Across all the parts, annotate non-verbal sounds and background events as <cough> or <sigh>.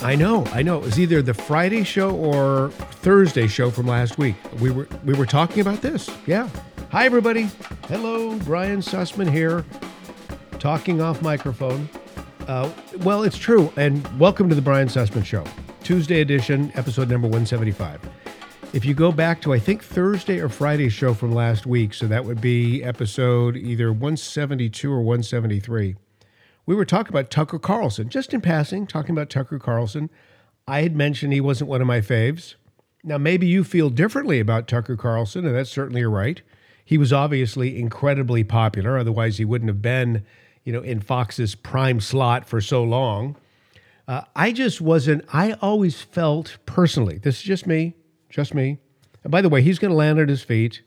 I know, I know. It was either the Friday show or Thursday show from last week. We were we were talking about this. Yeah. Hi everybody. Hello, Brian Sussman here, talking off microphone. Uh, well, it's true, and welcome to the Brian Sussman Show, Tuesday edition, episode number 175. If you go back to I think Thursday or Friday show from last week, so that would be episode either 172 or 173 we were talking about Tucker Carlson, just in passing, talking about Tucker Carlson. I had mentioned he wasn't one of my faves. Now, maybe you feel differently about Tucker Carlson, and that's certainly right. He was obviously incredibly popular, otherwise, he wouldn't have been, you know, in Fox's prime slot for so long. Uh, I just wasn't, I always felt personally, this is just me, just me. And by the way, he's going to land on his feet.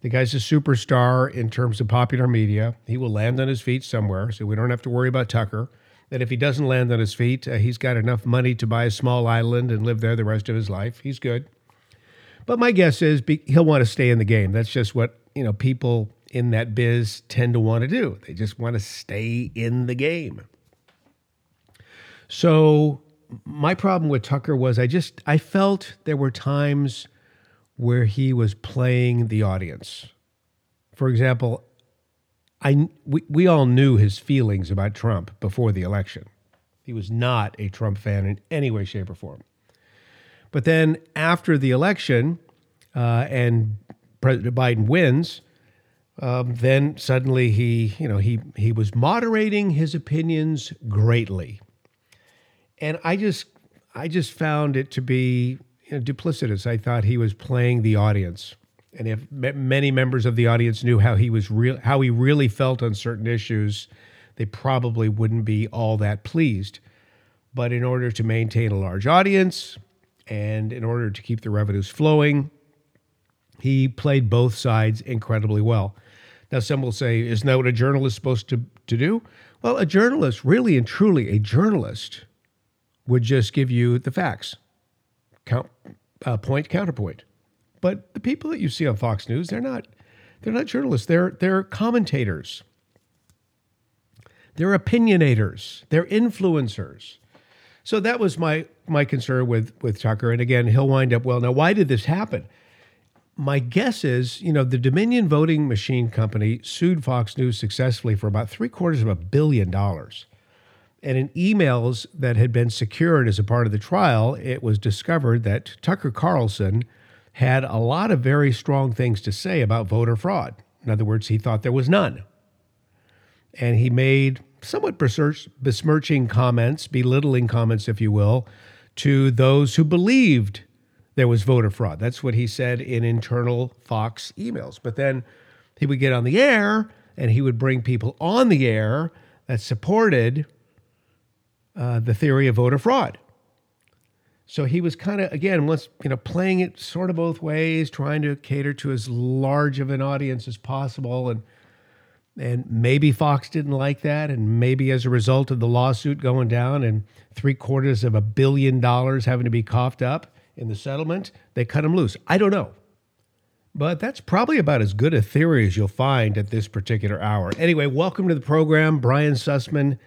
The guy's a superstar in terms of popular media. He will land on his feet somewhere, so we don't have to worry about Tucker. That if he doesn't land on his feet, uh, he's got enough money to buy a small island and live there the rest of his life. He's good. But my guess is be, he'll want to stay in the game. That's just what you know people in that biz tend to want to do. They just want to stay in the game. So my problem with Tucker was I just I felt there were times where he was playing the audience. For example, I, we, we all knew his feelings about Trump before the election. He was not a Trump fan in any way, shape, or form. But then after the election uh, and President Biden wins, um, then suddenly he, you know, he he was moderating his opinions greatly, and I just I just found it to be you know, duplicitous. I thought he was playing the audience. And if many members of the audience knew how he was real, how he really felt on certain issues, they probably wouldn't be all that pleased. But in order to maintain a large audience and in order to keep the revenues flowing, he played both sides incredibly well. Now, some will say, isn't that what a journalist is supposed to, to do? Well, a journalist, really and truly, a journalist would just give you the facts count, uh, point counterpoint. But the people that you see on Fox News, they're not they're not journalists. They're they're commentators. They're opinionators. They're influencers. So that was my my concern with with Tucker. And again, he'll wind up well. Now, why did this happen? My guess is, you know, the Dominion Voting Machine Company sued Fox News successfully for about three quarters of a billion dollars. And in emails that had been secured as a part of the trial, it was discovered that Tucker Carlson had a lot of very strong things to say about voter fraud. In other words, he thought there was none. And he made somewhat besmirching comments, belittling comments, if you will, to those who believed there was voter fraud. That's what he said in internal Fox emails. But then he would get on the air and he would bring people on the air that supported uh, the theory of voter fraud. So he was kind of again once you know playing it sort of both ways, trying to cater to as large of an audience as possible, and and maybe Fox didn't like that, and maybe as a result of the lawsuit going down and three quarters of a billion dollars having to be coughed up in the settlement, they cut him loose. I don't know. But that's probably about as good a theory as you'll find at this particular hour. Anyway, welcome to the program. Brian Sussman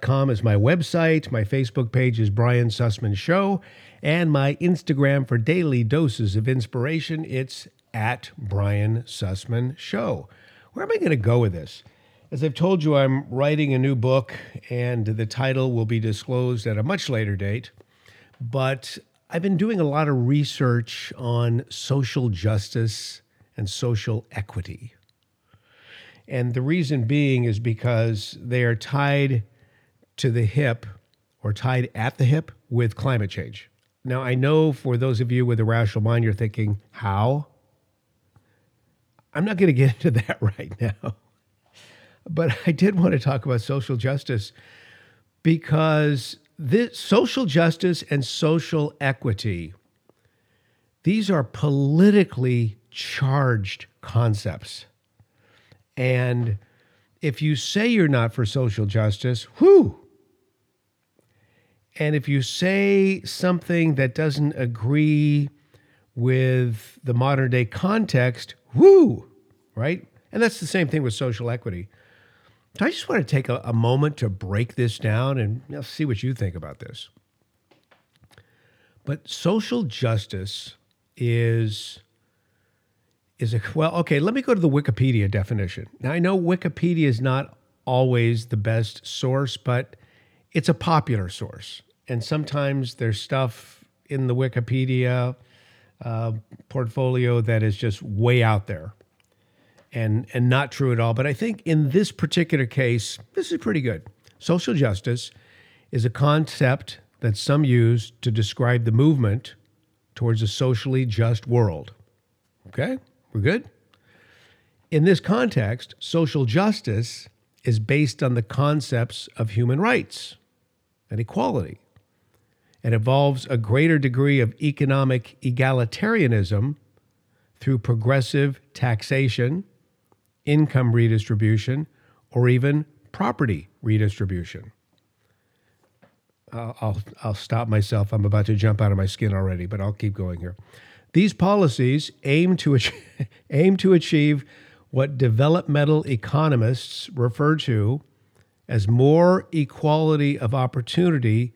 com is my website. My Facebook page is Brian Sussman Show. And my Instagram for daily doses of inspiration, it's at Brian Sussman Show. Where am I going to go with this? As I've told you, I'm writing a new book, and the title will be disclosed at a much later date. But I've been doing a lot of research on social justice and social equity. And the reason being is because they are tied to the hip or tied at the hip with climate change. Now, I know for those of you with a rational mind, you're thinking, how? I'm not going to get <laughs> into that right now. But I did want to talk about social justice because this social justice and social equity, these are politically charged concepts. And if you say you're not for social justice, whew, and if you say something that doesn't agree with the modern day context, whoo, right? And that's the same thing with social equity. So I just want to take a, a moment to break this down and you know, see what you think about this. But social justice is is a well, okay, let me go to the Wikipedia definition. Now I know Wikipedia is not always the best source, but it's a popular source. And sometimes there's stuff in the Wikipedia uh, portfolio that is just way out there and and not true at all. But I think in this particular case, this is pretty good. Social justice is a concept that some use to describe the movement towards a socially just world. Okay, we're good. In this context, social justice is based on the concepts of human rights and equality. It involves a greater degree of economic egalitarianism through progressive taxation, income redistribution, or even property redistribution. I'll, I'll, stop myself. I'm about to jump out of my skin already, but I'll keep going here. These policies aim to, <laughs> aim to achieve what developmental economists refer to as more equality of opportunity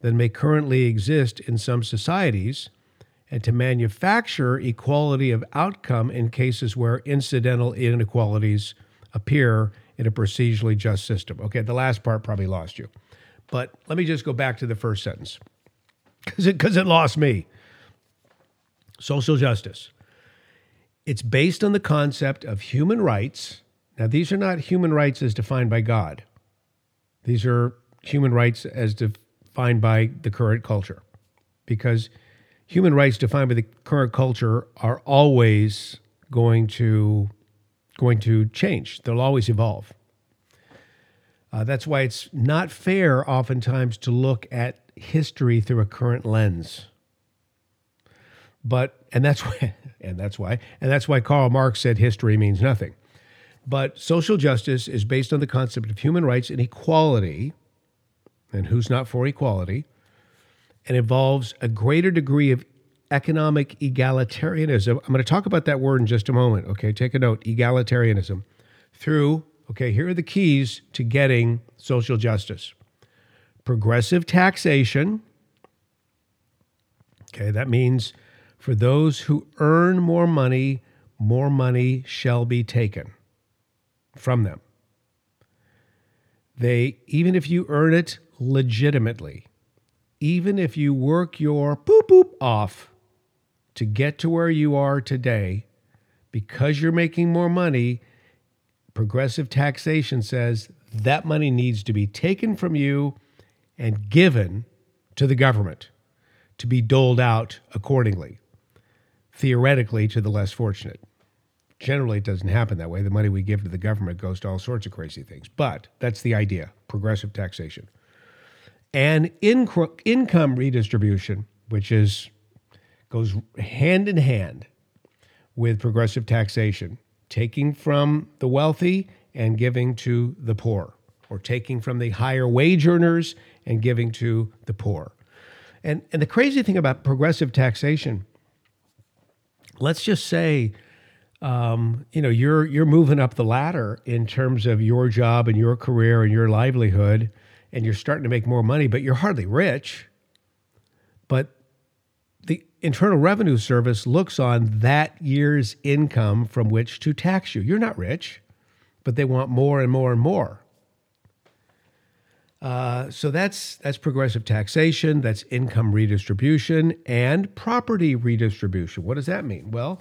than may currently exist in some societies, and to manufacture equality of outcome in cases where incidental inequalities appear in a procedurally just system. Okay, the last part probably lost you. But let me just go back to the first sentence because it, it lost me. Social justice. It's based on the concept of human rights. Now, these are not human rights as defined by God, these are human rights as defined by the current culture. Because human rights defined by the current culture are always going to going to change. They'll always evolve. Uh, that's why it's not fair oftentimes to look at history through a current lens. But and that's <laughs> why and that's why and that's why Karl Marx said history means nothing but social justice is based on the concept of human rights and equality and who's not for equality, and involves a greater degree of economic egalitarianism. I'm going to talk about that word in just a moment. Okay, take a note egalitarianism. Through, okay, here are the keys to getting social justice progressive taxation. Okay, that means for those who earn more money, more money shall be taken from them. They, even if you earn it legitimately, even if you work your poop boop off to get to where you are today, because you're making more money, progressive taxation says that money needs to be taken from you and given to the government to be doled out accordingly, theoretically to the less fortunate. Generally, it doesn't happen that way. The money we give to the government goes to all sorts of crazy things. But that's the idea progressive taxation. And in- income redistribution, which is goes hand in hand with progressive taxation, taking from the wealthy and giving to the poor, or taking from the higher wage earners and giving to the poor. And, and the crazy thing about progressive taxation, let's just say um, you know you're you're moving up the ladder in terms of your job and your career and your livelihood and you're starting to make more money but you're hardly rich. But the internal revenue service looks on that year's income from which to tax you. You're not rich but they want more and more and more. Uh, so that's that's progressive taxation that's income redistribution and property redistribution. What does that mean? Well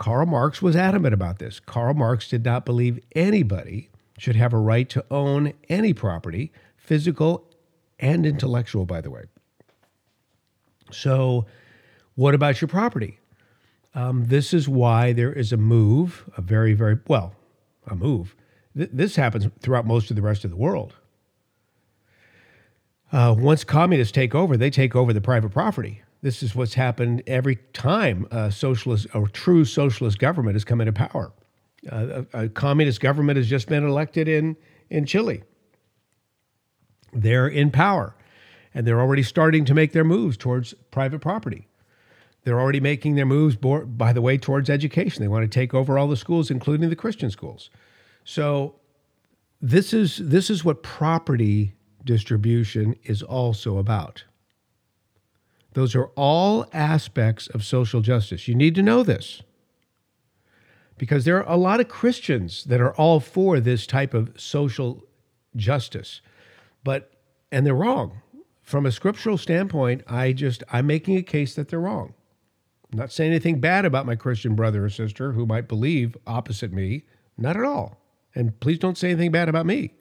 Karl Marx was adamant about this. Karl Marx did not believe anybody should have a right to own any property, physical and intellectual, by the way. So, what about your property? Um, this is why there is a move, a very, very, well, a move. Th- this happens throughout most of the rest of the world. Uh, once communists take over, they take over the private property. This is what's happened every time a socialist or true socialist government has come into power. Uh, a, a, communist government has just been elected in, in Chile. They're in power, and they're already starting to make their moves towards private property. They're already making their moves, by the way, towards education. They want to take over all the schools, including the Christian schools. So, this is this is what property distribution is also about. Those are all aspects of social justice. You need to know this because there are a lot of Christians that are all for this type of social justice, but, and they're wrong. From a scriptural standpoint, I just, I'm making a case that they're wrong. I'm not saying anything bad about my Christian brother or sister who might believe opposite me, not at all. And please don't say anything bad about me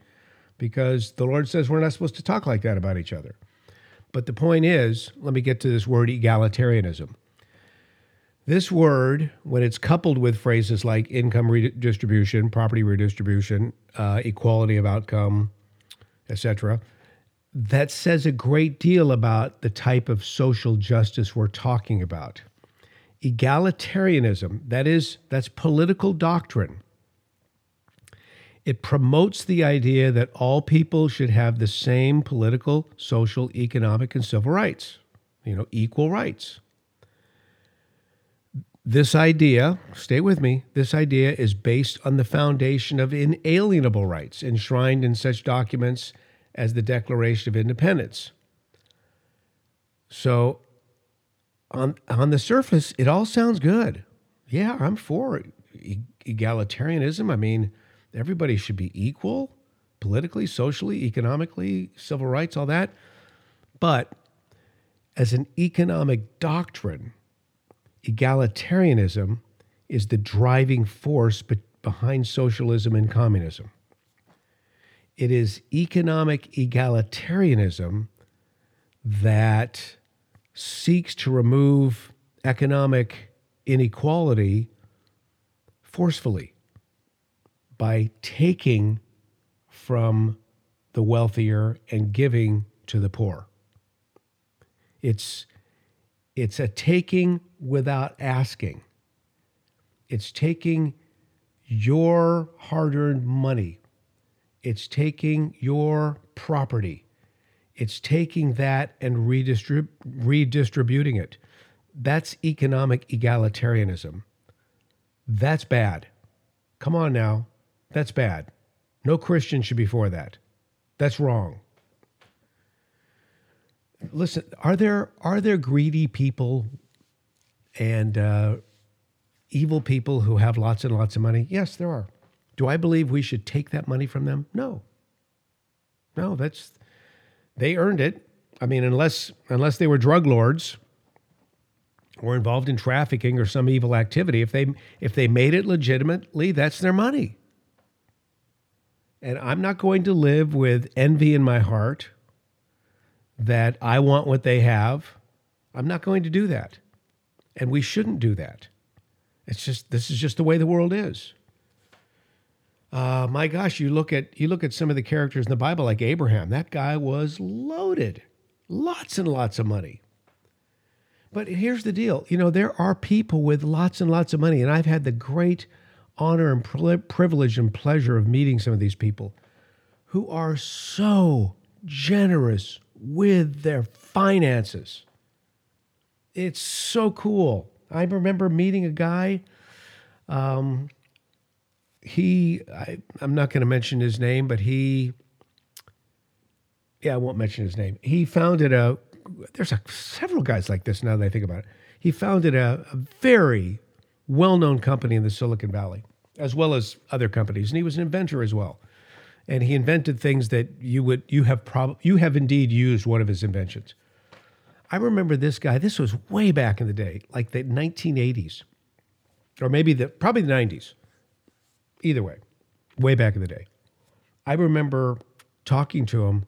because the Lord says we're not supposed to talk like that about each other. But the point is, let me get to this word egalitarianism. This word, when it's coupled with phrases like income redistribution, property redistribution, uh, equality of outcome, etc., that says a great deal about the type of social justice we're talking about. Egalitarianism, that is, that's political doctrine it promotes the idea that all people should have the same political, social, economic, and civil rights, you know, equal rights. This idea, stay with me, this idea is based on the foundation of inalienable rights enshrined in such documents as the Declaration of Independence. So, on, on the surface, it all sounds good. Yeah, I'm for egalitarianism. I mean, everybody should be equal politically, socially, economically, civil rights, all that. But as an economic doctrine, egalitarianism is the driving force be- behind socialism and communism. It is economic egalitarianism that seeks to remove economic inequality forcefully by taking from the wealthier and giving to the poor. It's, it's a taking without asking. It's taking your hard earned money. It's taking your property. It's taking that and redistrib- redistributing it. That's economic egalitarianism. That's bad. Come on now. That's bad. No Christian should be for that. That's wrong. Listen, are there are there greedy people and uh, evil people who have lots and lots of money? Yes, there are. Do I believe we should take that money from them? No. No, that's they earned it. I mean, unless unless they were drug lords or involved in trafficking or some evil activity, if they if they made it legitimately, that's their money. And I'm not going to live with envy in my heart that I want what they have. I'm not going to do that. And we shouldn't do that. It's just this is just the way the world is. Uh, my gosh, you look at you look at some of the characters in the Bible, like Abraham. That guy was loaded, lots and lots of money. But here's the deal: you know, there are people with lots and lots of money, and I've had the great honor and privilege and pleasure of meeting some of these people who are so generous with their finances. It's so cool. I remember meeting a guy. Um, he, I, I'm not going to mention his name, but he, yeah, I won't mention his name. He founded a, there's a, several guys like this now that I think about it. He founded a, a very well known company in the Silicon Valley as well as other companies. And he was an inventor as well. And he invented things that you would you have prob- you have indeed used one of his inventions. I remember this guy. This was way back in the day, like the 1980s, or maybe the probably the 90s. Either way, way back in the day. I remember talking to him,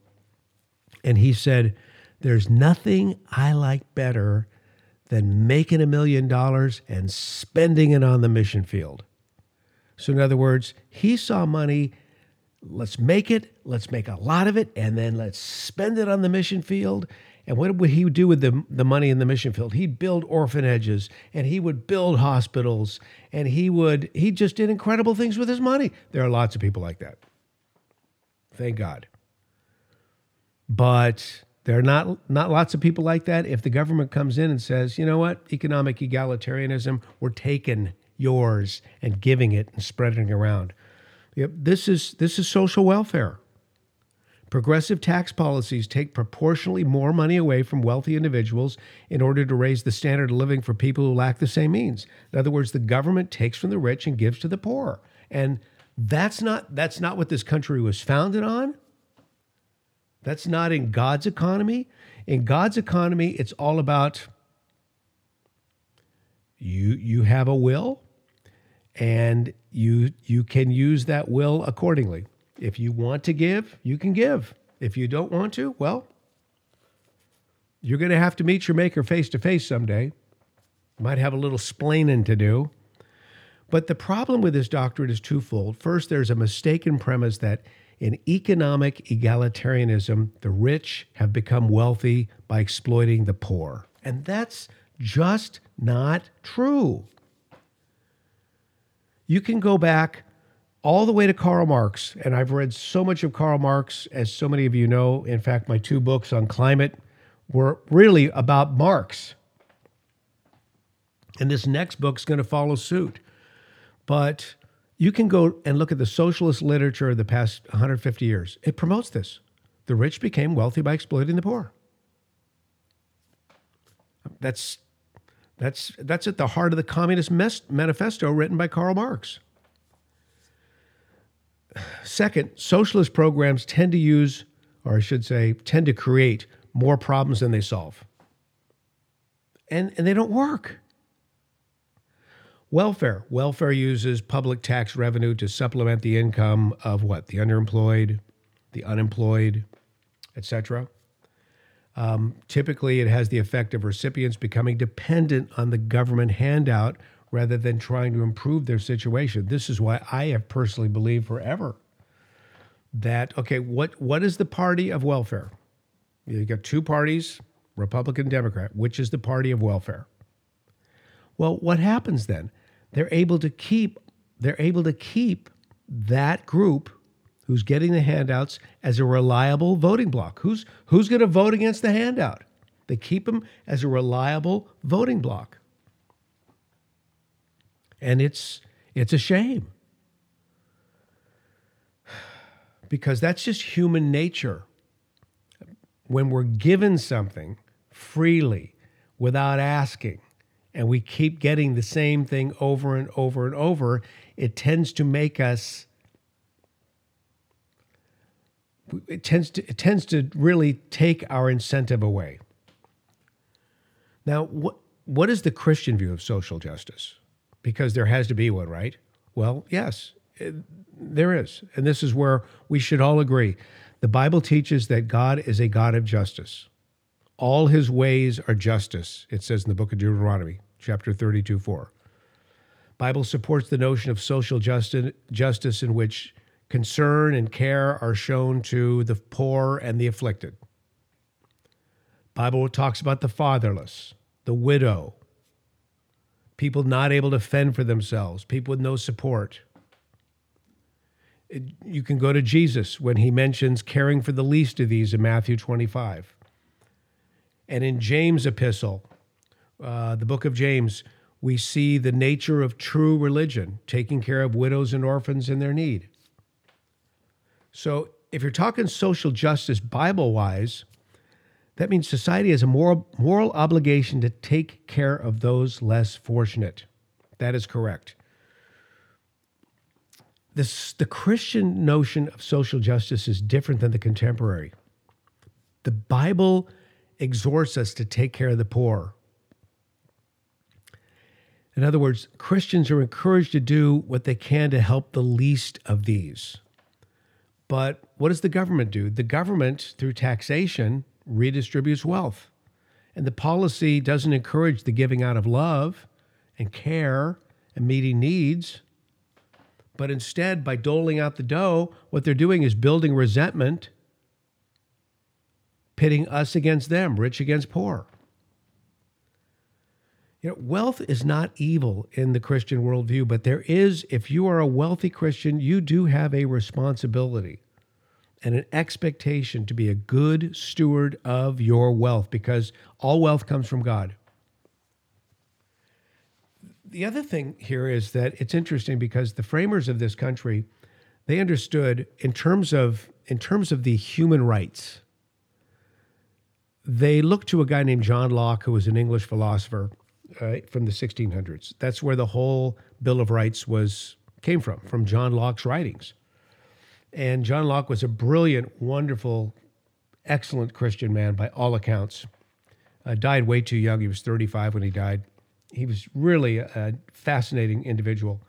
and he said, "There's nothing I like better than making a million dollars and spending it on the mission field." So, in other words, he saw money. Let's make it. Let's make a lot of it, and then let's spend it on the mission field. And what would he do with the, the money in the mission field? He'd build orphanages and he would build hospitals and he would, he just did incredible things with his money. There are lots of people like that. Thank God. But there are not, not lots of people like that. If the government comes in and says, you know what, economic egalitarianism, we're taking yours and giving it and spreading it around. Yep, this is this is social welfare. Progressive tax policies take proportionally more money away from wealthy individuals in order to raise the standard of living for people who lack the same means. In other words, the government takes from the rich and gives to the poor. And that's not that's not what this country was founded on. That's not in God's economy. In God's economy, it's all about you you have a will and you you can use that will accordingly. If you want to give, you can give. If you don't want to, well, you're going to have to meet your maker face to face someday. You might have a little splaining to do. But the problem with this doctrine is twofold. First, there's a mistaken premise that in economic egalitarianism, the rich have become wealthy by exploiting the poor. And that's just not true. You can go back all the way to Karl Marx. And I've read so much of Karl Marx, as so many of you know. In fact, my two books on climate were really about Marx. And this next book's going to follow suit. But you can go and look at the socialist literature of the past 150 years. It promotes this. The rich became wealthy by exploiting the poor. That's that's that's at the heart of the Communist Manifesto written by Karl Marx. Second, socialist programs tend to use, or I should say, tend to create more problems than they solve. And, and they don't work. Welfare. Welfare uses public tax revenue to supplement the income of what? The underemployed, the unemployed, etc. Um, typically, it has the effect of recipients becoming dependent on the government handout rather than trying to improve their situation. This is why I have personally believed forever that okay, what what is the party of welfare? You got two parties, Republican, Democrat. Which is the party of welfare? Well, what happens then? They're able to keep they're able to keep that group who's getting the handouts as a reliable voting block. Who's who's going to vote against the handout? They keep them as a reliable voting block. and it's it's a shame because that's just human nature when we're given something freely without asking and we keep getting the same thing over and over and over it tends to make us it tends to it tends to really take our incentive away now what what is the christian view of social justice because there has to be one, right? Well, yes, it, there is. And this is where we should all agree. The Bible teaches that God is a God of justice. All his ways are justice, it says in the book of Deuteronomy, chapter 32, 4. Bible supports the notion of social justice, justice in which concern and care are shown to the poor and the afflicted. Bible talks about the fatherless, the widow, people not able to fend for themselves, people with no support. You can go to Jesus when he mentions caring for the least of these in Matthew 25. And in James' epistle, uh, the book of James, we see the nature of true religion, taking care of widows and orphans in their need. So, if you're talking social justice Bible wise, that means society has a moral, moral obligation to take care of those less fortunate. That is correct. This, the Christian notion of social justice is different than the contemporary. The Bible exhorts us to take care of the poor. In other words, Christians are encouraged to do what they can to help the least of these. But what does the government do? The government, through taxation, redistributes wealth. And the policy doesn't encourage the giving out of love and care and meeting needs. But instead, by doling out the dough, what they're doing is building resentment, pitting us against them, rich against poor. You know, wealth is not evil in the Christian worldview, but there is, if you are a wealthy Christian, you do have a responsibility and an expectation to be a good steward of your wealth because all wealth comes from God. The other thing here is that it's interesting because the framers of this country they understood in terms of in terms of the human rights. They looked to a guy named John Locke, who was an English philosopher uh, from the 1600s. That's where the whole Bill of Rights was came from, from John Locke's writings. And John Locke was a brilliant, wonderful, excellent Christian man by all accounts. Uh, died way too young. He was 35 when he died. He was really a fascinating individual.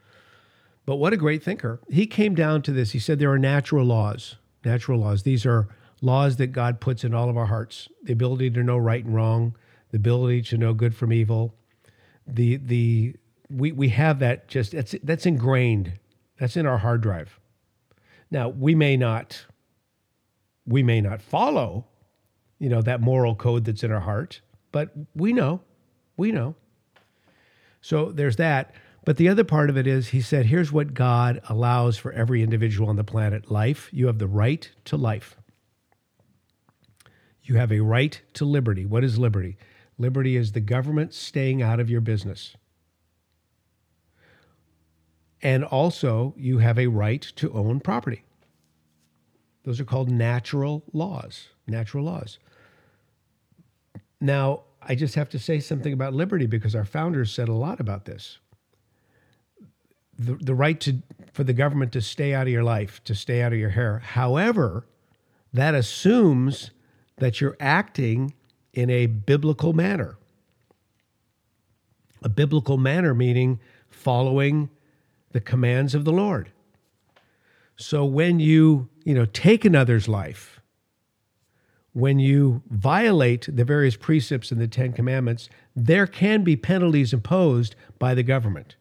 But what a great thinker. He came down to this. He said there are natural laws. Natural laws. These are laws that God puts in all of our hearts the ability to know right and wrong, the ability to know good from evil. The, the, we, we have that just, that's, that's ingrained, that's in our hard drive. Now, we may not, we may not follow, you know, that moral code that's in our heart, but we know, we know. So there's that. But the other part of it is, he said, here's what God allows for every individual on the planet life. You have the right to life. You have a right to liberty. What is liberty? Liberty is the government staying out of your business. And also, you have a right to own property. Those are called natural laws. Natural laws. Now, I just have to say something about liberty because our founders said a lot about this the, the right to for the government to stay out of your life, to stay out of your hair. However, that assumes that you're acting in a biblical manner. A biblical manner meaning following the commands of the Lord. So when you, you know, take another's life, when you violate the various precepts in the 10 commandments, there can be penalties imposed by the government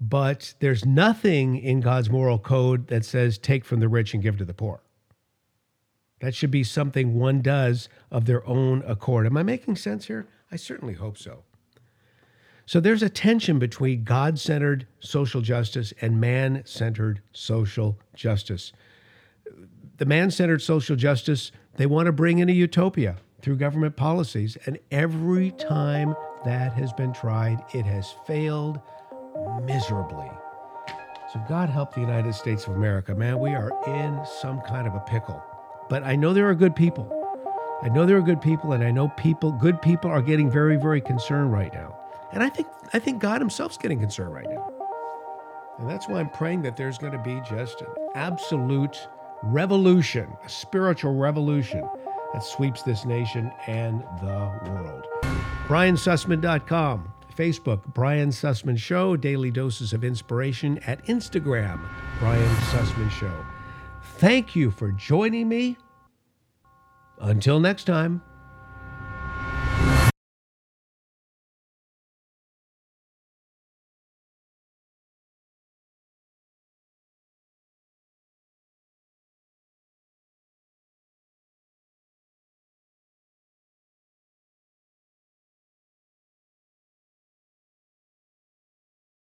but there's nothing in God's moral code that says take from the rich and give to the poor. That should be something one does of their own accord. Am I making sense here? I certainly hope so. So there's a tension between God centered social justice and man centered social justice. The man centered social justice, they want to bring in a utopia through government policies. And every time that has been tried, it has failed miserably. So God help the United States of America. Man, we are in some kind of a pickle. But I know there are good people. I know there are good people, and I know people, good people, are getting very, very concerned right now. And I think I think God Himself's getting concerned right now. And that's why I'm praying that there's going to be just an absolute revolution, a spiritual revolution that sweeps this nation and the world. BrianSussman.com. Facebook, Brian Sussman Show, Daily Doses of Inspiration at Instagram, Brian Sussman Show. Thank you for joining me. Until next time.